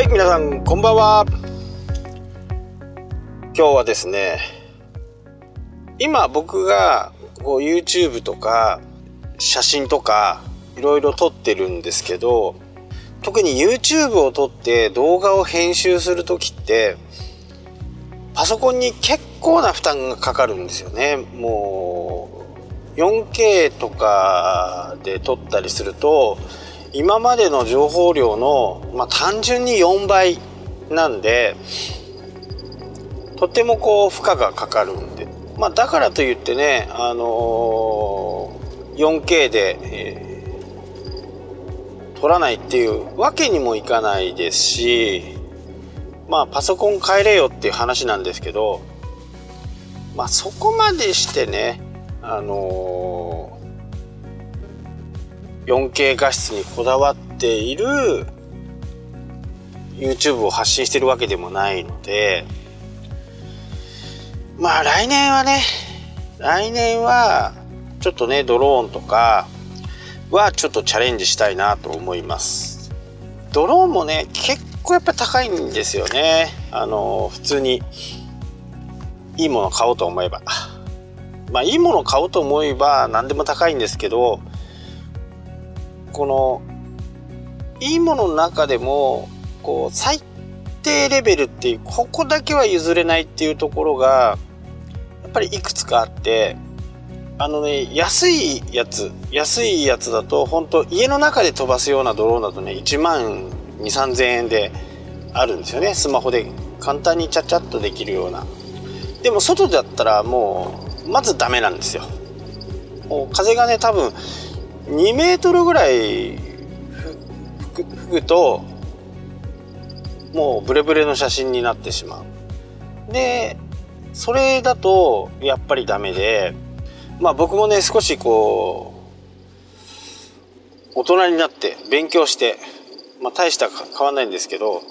はい、皆さん、こんばんは。今日はですね、今僕がこう YouTube とか写真とかいろいろ撮ってるんですけど、特に YouTube を撮って動画を編集する時って、パソコンに結構な負担がかかるんですよね。もう 4K とかで撮ったりすると、今までの情報量の、まあ、単純に4倍なんでとてもこう負荷がかかるんで、まあ、だからといってね、あのー、4K で、えー、撮らないっていうわけにもいかないですしまあパソコン変えれよっていう話なんですけどまあそこまでしてねあのー 4K 画質にこだわっている YouTube を発信してるわけでもないのでまあ来年はね来年はちょっとねドローンとかはちょっとチャレンジしたいなと思います。ドローンもね結構やっぱ高いんですよね。あの普通にいいもの買おうと思えば。まあいいもの買おうと思えば何でも高いんですけどこのいいものの中でもこう最低レベルっていうここだけは譲れないっていうところがやっぱりいくつかあってあのね安いやつ安いやつだと本当家の中で飛ばすようなドローンだとね1万2 3 0 0 0円であるんですよね。スマホで簡単にちゃちゃっとできるような。でも外だったらもうまずダメなんですよ。もう風がね多分2メートルぐらい吹くともうブレブレの写真になってしまうでそれだとやっぱりダメでまあ僕もね少しこう大人になって勉強してまあ大した変わんないんですけど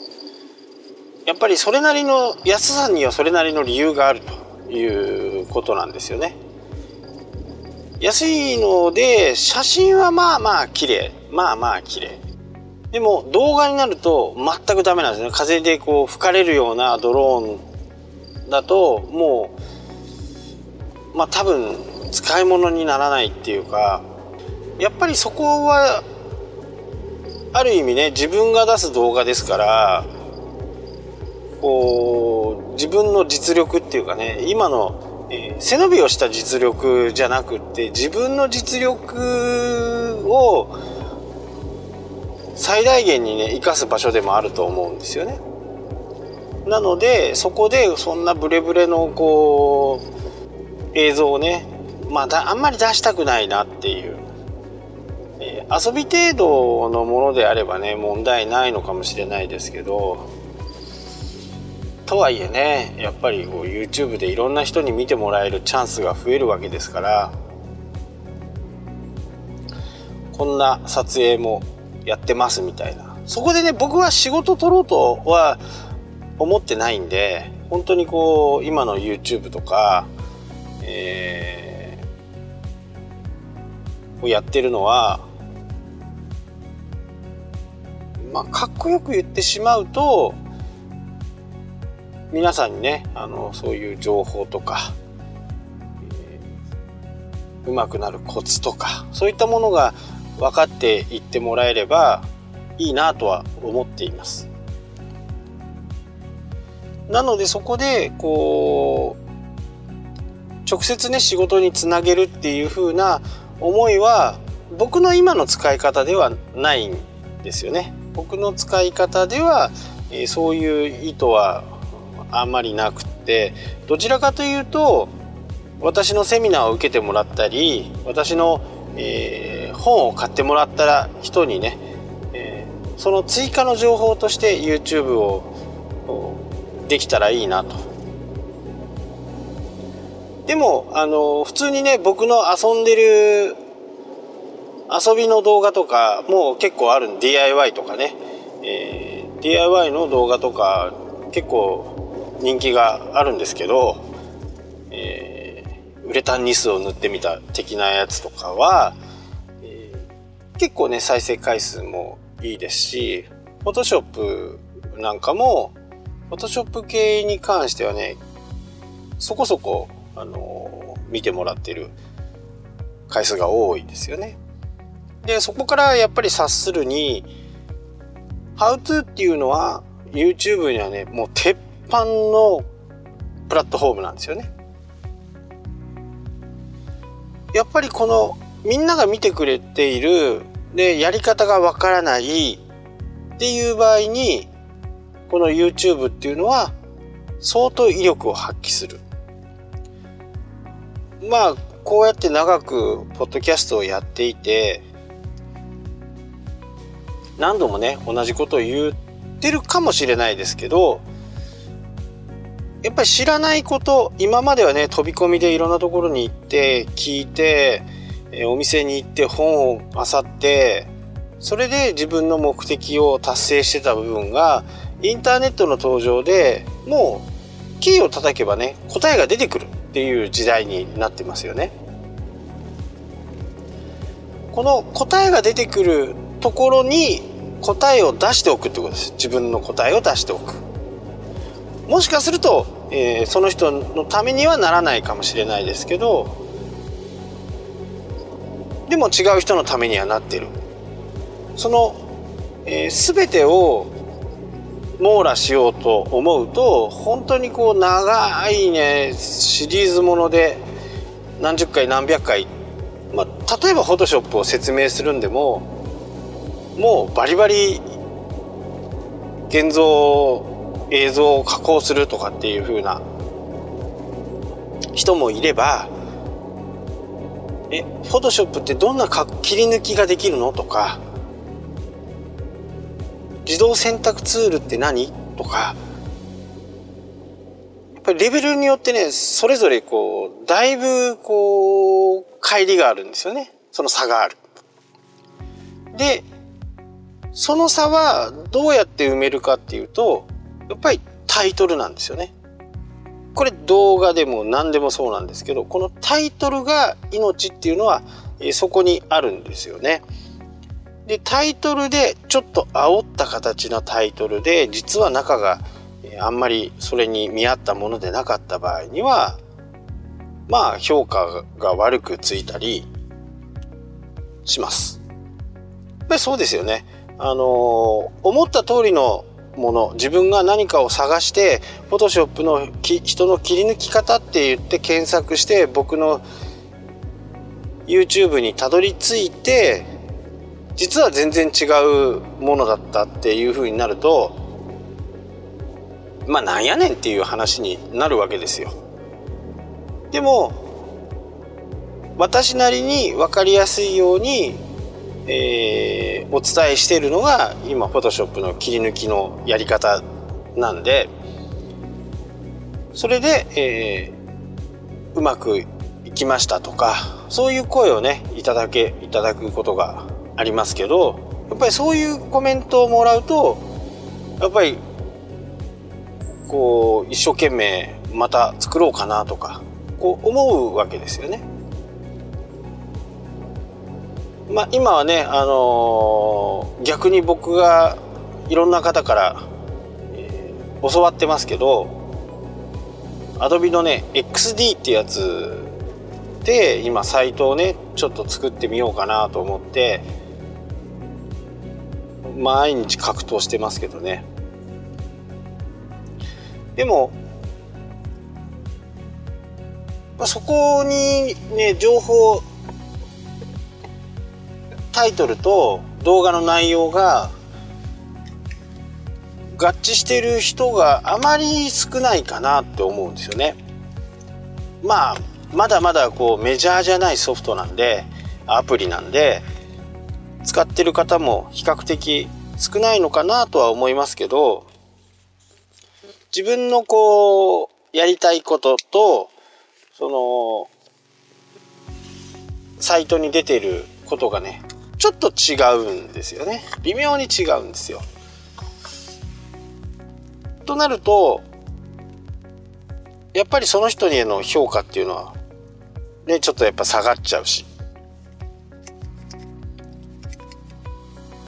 やっぱりそれなりの安さにはそれなりの理由があるということなんですよね。安いので写真はまあまあ綺麗。まあまあ綺麗。でも動画になると全くダメなんですね。風でこう吹かれるようなドローンだともうまあ多分使い物にならないっていうかやっぱりそこはある意味ね自分が出す動画ですからこう自分の実力っていうかね今の背伸びをした実力じゃなくって自分の実力を最大限にね生かす場所でもあると思うんですよね。なのでそこでそんなブレブレのこう映像をねまああんまり出したくないなっていう、えー、遊び程度のものであればね問題ないのかもしれないですけどとはいえねやっぱりこう YouTube でいろんな人に見てもらえるチャンスが増えるわけですからこんな撮影もやってますみたいな。そこでね僕は仕事取ろうとは思ってないんで本当にこう今の YouTube とか、えー、をやってるのはまあかっこよく言ってしまうと皆さんにねあのそういう情報とか、えー、うまくなるコツとかそういったものが分かっていってもらえればいいなとは思っています。なのでそこでこう直接ね仕事につなげるっていう風な思いは僕の今の使い方ではないんですよね。僕の使い方では、えー、そういう意図はあんまりなくてどちらかというと私のセミナーを受けてもらったり私の、えー、本を買ってもらった人にね、えー、その追加の情報として YouTube をできたらいいなと。でもあの普通にね僕の遊んでる遊びの動画とかもう結構ある DIY とかね、えー、DIY の動画とか結構人気があるんですけど、えー、ウレタンニスを塗ってみた的なやつとかは、えー、結構ね再生回数もいいですしフォトショップなんかも、フォトショップ系に関してはね、そこそこ、あのー、見てもらってる回数が多いですよね。で、そこからやっぱり察するに、How to っていうのは YouTube にはね、もう鉄板のプラットフォームなんですよね。やっぱりこのみんなが見てくれているでやり方がわからないっていう場合にこの YouTube っていうのは相当威力を発揮する。まあこうやって長くポッドキャストをやっていて何度もね同じことを言ってるかもしれないですけどやっぱり知らないこと今まではね飛び込みでいろんなところに行って聞いてえお店に行って本を漁ってそれで自分の目的を達成してた部分がインターネットの登場でもうキーを叩けばね答えが出てくるっていう時代になってますよね。この答えが出てくるところに答えを出しておくってことです自分の答えを出しておくもしかすると、えー、その人のためにはならないかもしれないですけどでも違う人のためにはなってる。その、えー、全てを網羅しようと思うと本当にこう長いねシリーズもので何十回何百回、まあ、例えばフォトショップを説明するんでももうバリバリ現像映像を加工するとかっていう風な人もいればえフォトショップってどんな切り抜きができるのとか自動選択ツールって何とかやっぱりレベルによってねそれぞれこうだいぶこう乖離があるんですよねその差がある。でその差はどうやって埋めるかっていうとやっぱりタイトルなんですよね。これ動画でも何でもそうなんですけどこのタイトルが命っていうのは、そこにあるんですよね。でタイトルでちょっと煽った形のタイトルで実は中があんまりそれに見合ったものでなかった場合にはまあ評価が悪くついたりします。やっぱりそうですよね。あの思った通りのもの自分が何かを探してフォトショップの人の切り抜き方って言って検索して僕の YouTube にたどり着いて実は全然違うものだったっていう風になるとまあなんやねんっていう話になるわけですよ。でも私なりに分かりやすいようにえー、お伝えしているのが今 Photoshop の切り抜きのやり方なんでそれで、えー、うまくいきましたとかそういう声をねいただけいただくことがありますけどやっぱりそういうコメントをもらうとやっぱりこう一生懸命また作ろうかなとかこう思うわけですよね。まあ、今はね、あのー、逆に僕がいろんな方から、えー、教わってますけど Adobe のね XD ってやつで今サイトをねちょっと作ってみようかなと思って毎日格闘してますけどね。でも、まあ、そこにね情報タイトルと動画の内容が合致してる人があまり少ないかなって思うんですよね。まあまだまだこうメジャーじゃないソフトなんでアプリなんで使ってる方も比較的少ないのかなとは思いますけど自分のこうやりたいこととそのサイトに出てることがねちょっと違うんですよね。微妙に違うんですよ。となるとやっぱりその人への評価っていうのはねちょっとやっぱ下がっちゃうし。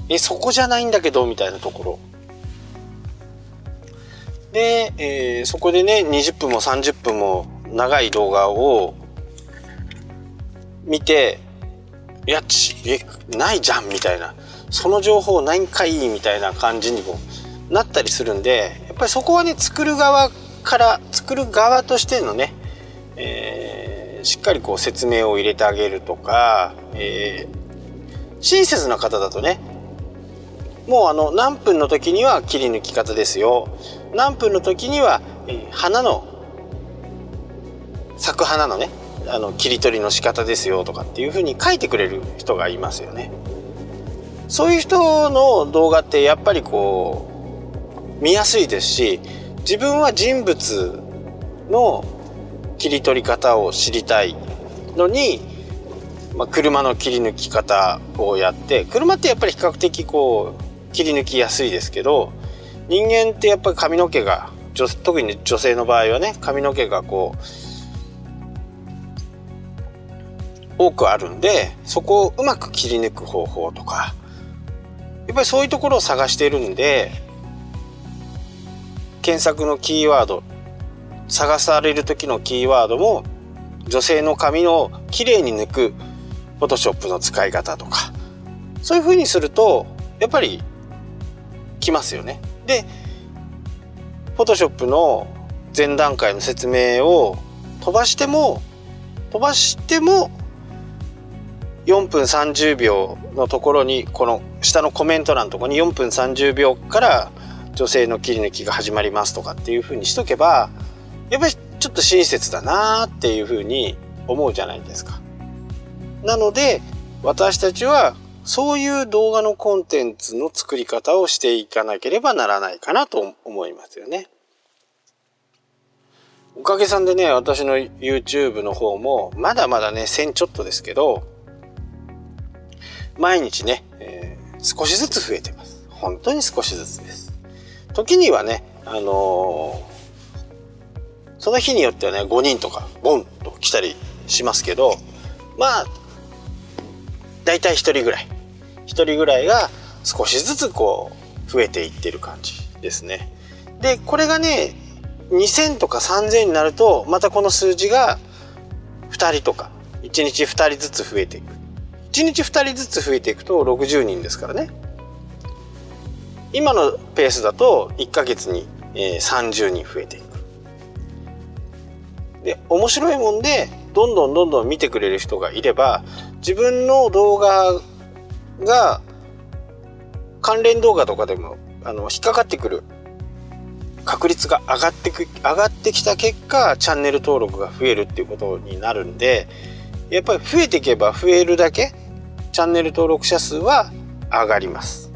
えそこじゃないんだけどみたいなところ。で、えー、そこでね20分も30分も長い動画を見て「いやちえないじゃん」みたいな。その情報ないんかいみたいな感じにもなったりするんでやっぱりそこはね作る側から作る側としてのね、えー、しっかりこう説明を入れてあげるとか、えー、親切な方だとねもうあの何分の時には切り抜き方ですよ。何分の時には、えー、花の咲く花のねあの切り取りの仕方ですよとかっていう風に書いてくれる人がいますよね。そういう人の動画ってやっぱりこう見やすいですし自分は人物の切り取り方を知りたいのに、まあ、車の切り抜き方をやって車ってやっぱり比較的こう切り抜きやすいですけど人間ってやっぱり髪の毛が特に女性の場合はね髪の毛がこう多くあるんでそこをうまく切り抜く方法とかやっぱりそういうところを探しているんで検索のキーワード探される時のキーワードも女性の髪をきれいに抜くフォトショップの使い方とかそういうふうにするとやっぱりきますよね。で、フォトショップの前段階の説明を飛ばしても、飛ばしても4分30秒のところに、この下のコメント欄のところに4分30秒から女性の切り抜きが始まりますとかっていうふうにしとけば、やっぱりちょっと親切だなっていうふうに思うじゃないですか。なので、私たちはそういう動画のコンテンツの作り方をしていかなければならないかなと思いますよね。おかげさんでね、私の YouTube の方も、まだまだね、1000ちょっとですけど、毎日ね、えー、少しずつ増えてます。本当に少しずつです。時にはね、あのー、その日によってはね、5人とか、ボンと来たりしますけど、まあ、大体1人ぐらい1人ぐらいが少しずつこう増えていってる感じですねでこれがね2000とか3000になるとまたこの数字が2人とか1日2人ずつ増えていく1日2人ずつ増えていくと60人ですからね。今のペースだと1ヶ月に30人増えていく。で面白いもんでどんどんどんどん見てくれる人がいれば自分の動画が関連動画とかでもあの引っかかってくる確率が上がってく上がってきた結果チャンネル登録が増えるっていうことになるんでやっぱり増えていけば増えるだけチャンネル登録者数は上がります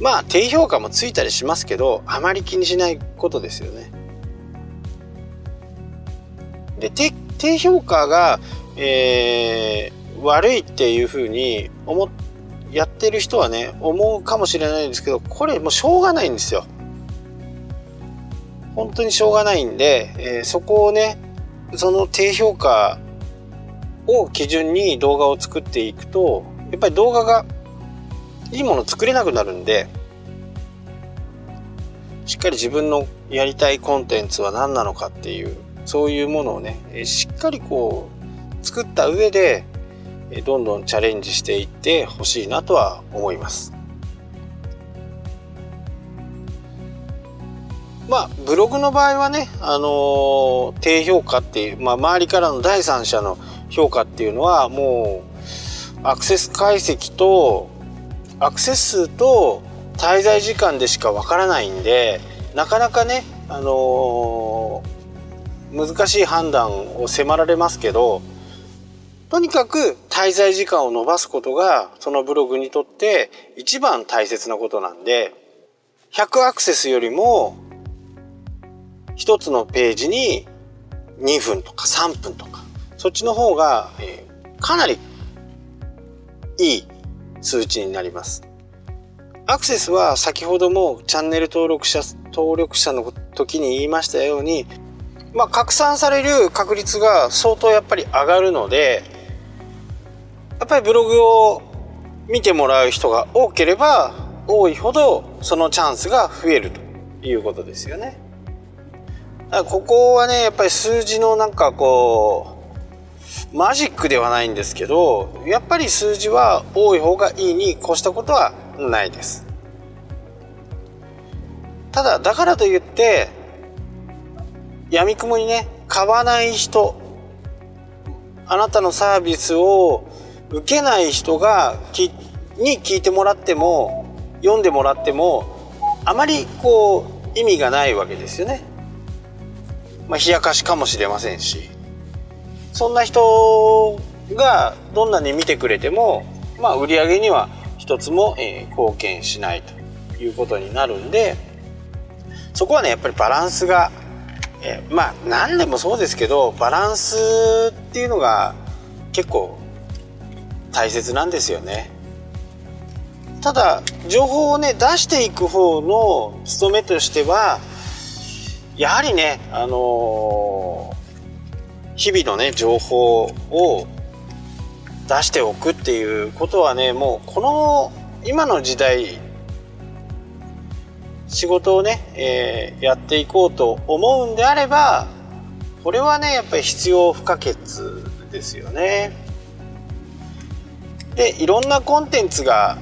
まあ低評価もついたりしますけどあまり気にしないことですよねで低評価が、えー、悪いっていうふうに思やってる人はね思うかもしれないんですけどこれもうしょうがないんですよ。本当にしょうがないんで、えー、そこをねその低評価を基準に動画を作っていくとやっぱり動画がいいもの作れなくなるんでしっかり自分のやりたいコンテンツは何なのかっていうそういうものをねしっかりこう作った上でどんどんチャレンジしていってほしいなとは思います。まあブログの場合はね、あのー、低評価っていう、まあ、周りからの第三者の評価っていうのはもうアクセス解析とアクセス数と滞在時間でしかわからないんでなかなかね、あのー難しい判断を迫られますけど、とにかく滞在時間を伸ばすことがそのブログにとって一番大切なことなんで、100アクセスよりも一つのページに2分とか3分とか、そっちの方が、えー、かなりいい数値になります。アクセスは先ほどもチャンネル登録者登録者の時に言いましたようにまあ、拡散される確率が相当やっぱり上がるのでやっぱりブログを見てもらう人が多ければ多いほどそのチャンスが増えるということですよね。ここはねやっぱり数字のなんかこうマジックではないんですけどやっぱり数字は多い方がいいに越したことはないですただだからといってやみくもにね買わない人あなたのサービスを受けない人がきに聞いてもらっても読んでもらってもあまりこう意味がないわけですよね。まあ、冷やかしかもしれませんしそんな人がどんなに見てくれても、まあ、売り上げには一つも、え、貢献しないということになるんでそこはねやっぱりバランスが、え、まあ何でもそうですけどバランスっていうのが結構大切なんですよね。ただ情報をね出していく方の務めとしてはやはりねあのー、日々のね情報を出しておくっていうことはねもうこの今の時代仕事をね、えー、やっていこうと思うんであればこれはねやっぱり必要不可欠ですよね。でいろんなコンテンツが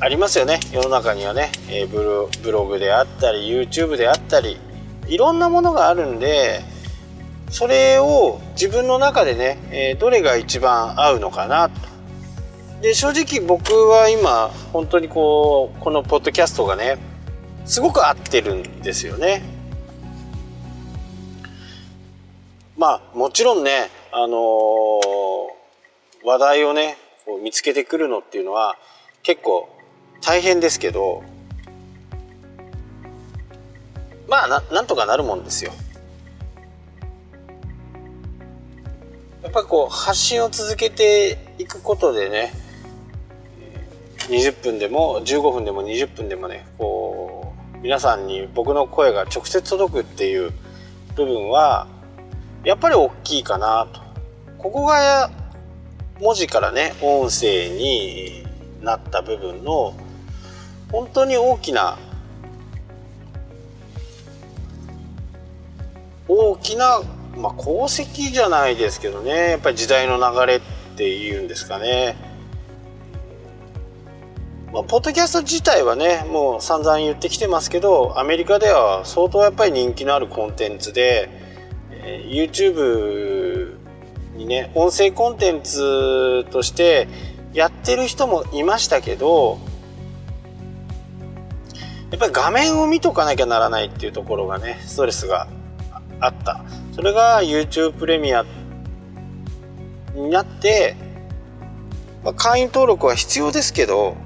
ありますよね世の中にはね、えー、ブロブログであったり YouTube であったりいろんなものがあるんでそれを自分の中でね、えー、どれが一番合うのかなと。で正直僕は今本当にこうこのポッドキャストがねすごく合ってるんですよね。まあもちろんねあのー、話題をねこう見つけてくるのっていうのは結構大変ですけどまあななんとかなるもんですよ。やっぱりこう発信を続けていくことでね20分でも15分でも20分でもねこう皆さんに僕の声が直接届くっていう部分はやっぱり大きいかなと。ここが文字からね音声になった部分の本当に大きな大きな、まあ、功績じゃないですけどね。やっぱり時代の流れっていうんですかね、まあ、ポッドキャスト自体はねもう散々言ってきてますけどアメリカでは相当やっぱり人気のあるコンテンツで、えー、YouTube にね音声コンテンツとしてやってる人もいましたけどやっぱり画面を見とかなきゃならないっていうところがねストレスがあった。それが YouTube プレミアになって、まあ、会員登録は必要ですけど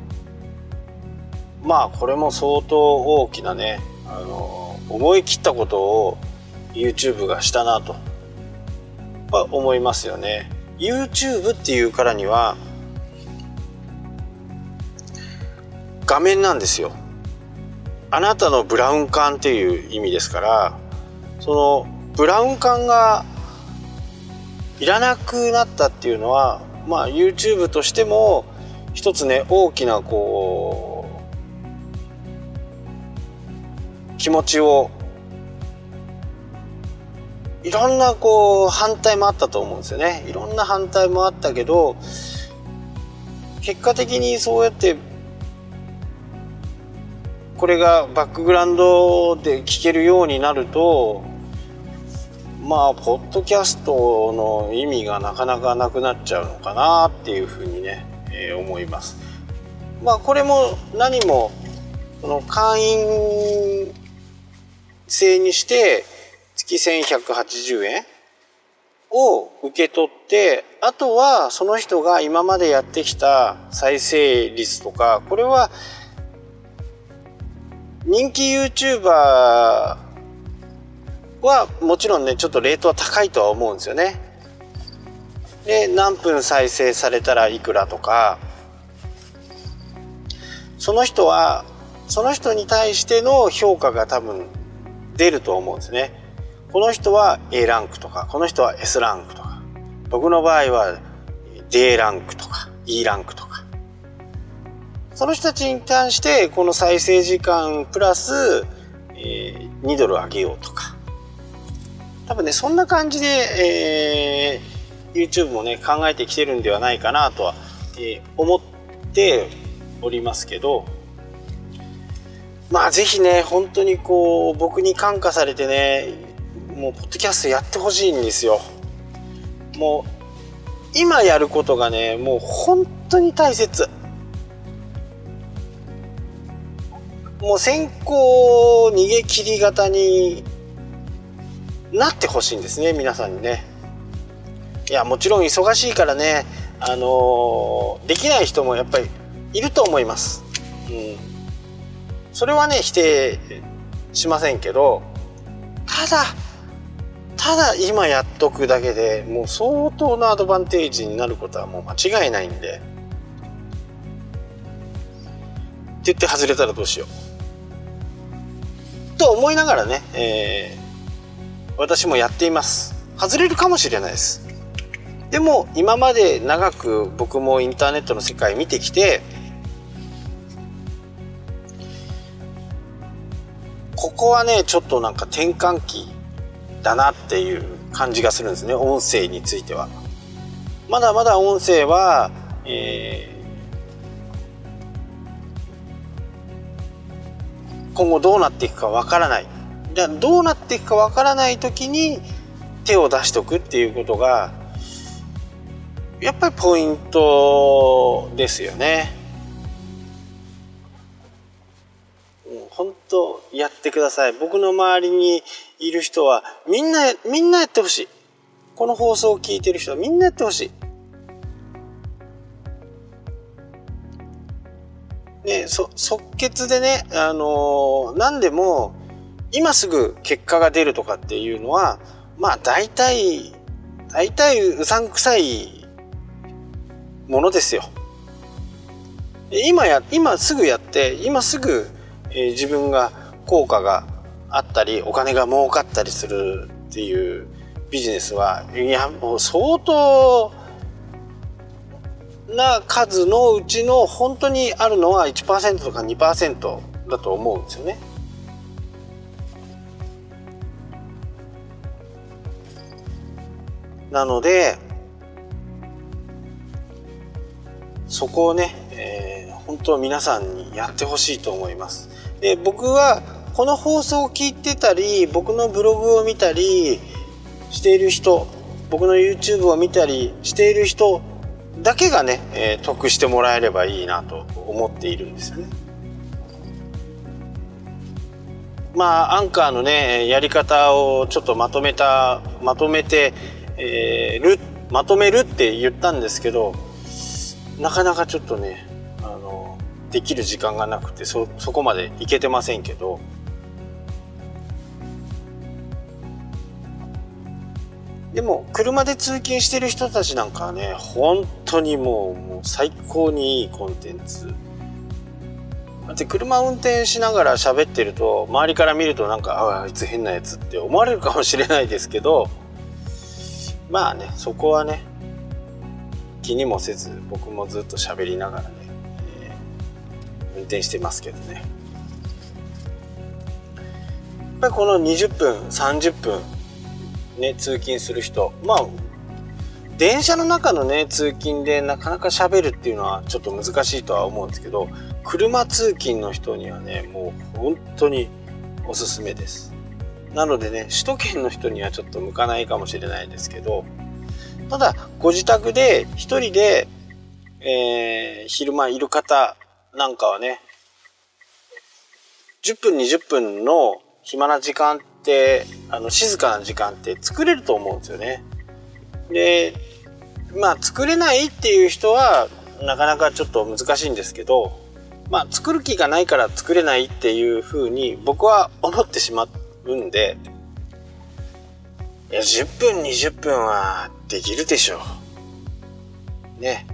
まあこれも相当大きなねあの思い切ったことを YouTube がしたなとは思いますよね。YouTube っていうからには画面なんですよ。あなたのブラウン管っていう意味ですからそのブラウン管がいらなくなったっていうのはまあ YouTube としても一つね大きなこう気持ちをいろんなこう反対もあったと思うんですよね。いろんな反対もあったけど結果的にそうやってこれがバックグラウンドで聞けるようになるとまあポッドキャストの意味がなかなかなくなっちゃうのかなっていうふうにね、えー、思います。まあこれも何もこの会員制にして月1180円を受け取ってあとはその人が今までやってきた再生率とかこれは人気 YouTuber はもちろんねちょっとレートは高いとは思うんですよね。で何分再生されたらいくらとかその人はその人に対しての評価が多分出ると思うんですね。この人は A ランクとかこの人は S ランクとか僕の場合は D ランクとか E ランクとかその人たちに関してこの再生時間プラス、えー、2ドル上げようとか多分ねそんな感じで、えー、YouTube もね考えてきてるんではないかなとは、えー、思っておりますけどまあぜひね本当にこう僕に感化されてねもうポッドキャストやってほしいんですよ。もう今やることがねもう本当に大切。もう先行逃げ切り型になってほしいんですね皆さんにね。いやもちろん忙しいからねあのー、できない人もやっぱりいると思います、うん、それはね否定しませんけどただただ今やっとくだけでもう相当なアドバンテージになることはもう間違いないんで。って言って外れたらどうしよう。と思いながらね、えー、私もやっています外れるかもしれないですでも今まで長く僕もインターネットの世界見てきてここはねちょっとなんか転換期だなっていう感じがするんですね音声については。まだまだ音声は、えー、今後どうなっていくかわからない。じゃあどうなっていくかわからない時に手を出しておくっていうことがやっぱりポイントですよね。本当やってください。僕の周りにいる人はみんな、みんなやってほしい。この放送を聞いてる人はみんなやってほしい。ね、そ即決でね、あのー、何でも今すぐ結果が出るとかっていうのはまあ大体大体うさんくさいものですよ。今や今すぐやって今すぐえー、自分が効果があったりお金が儲かったりするっていうビジネスはいやもう相当な数のうちの本当にあるのは1%とか2%だと思うんですよね。なのでそこをね、えー、本当皆さんにやってほしいと思います。で僕はこの放送を聞いてたり僕のブログを見たりしている人僕の YouTube を見たりしている人だけがね、えー、得してもらえればいいなと思っているんですよね。まあアンカーのねやり方をちょっとまとめたまとめて、えー、るまとめるって言ったんですけどなかなかちょっとねあのできる時間がなくてそそこまでいけてませんけど。でも車で通勤してる人たちなんかはね本当にもうもう最高にいいコンテンツ。だって車運転しながら喋ってると周りから見るとなんかああいつ変なやつって思われるかもしれないですけどまあねそこはね気にもせず僕もずっと喋りながらね運転してますけどね。やっぱりこの20分30分ね通勤する人まあ電車の中のね通勤でなかなか喋るっていうのはちょっと難しいとは思うんですけど車通勤の人にはねもう本当におすすめです。なのでね首都圏の人にはちょっと向かないかもしれないですけどただご自宅で一人で、えー、昼間いる方なんかはね、10分20分の暇な時間って、あの、静かな時間って作れると思うんですよね。で、まあ作れないっていう人はなかなかちょっと難しいんですけど、まあ作る気がないから作れないっていうふうに僕は思ってしまってうんで、いや、10分20分はできるでしょう。ね。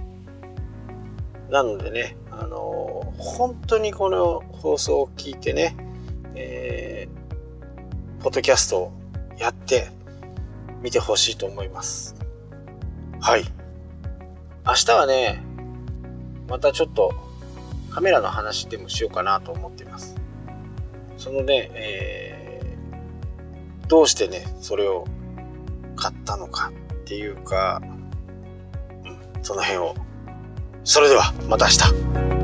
なのでね、あの本当にこの放送を聞いてね、えー、ポッドキャストをやって見てほしいと思います。はい。明日はね、またちょっとカメラの話でもしようかなと思っています。そのね、え、どうしてね、それを買ったのかっていうか、その辺を。それでは、また明日。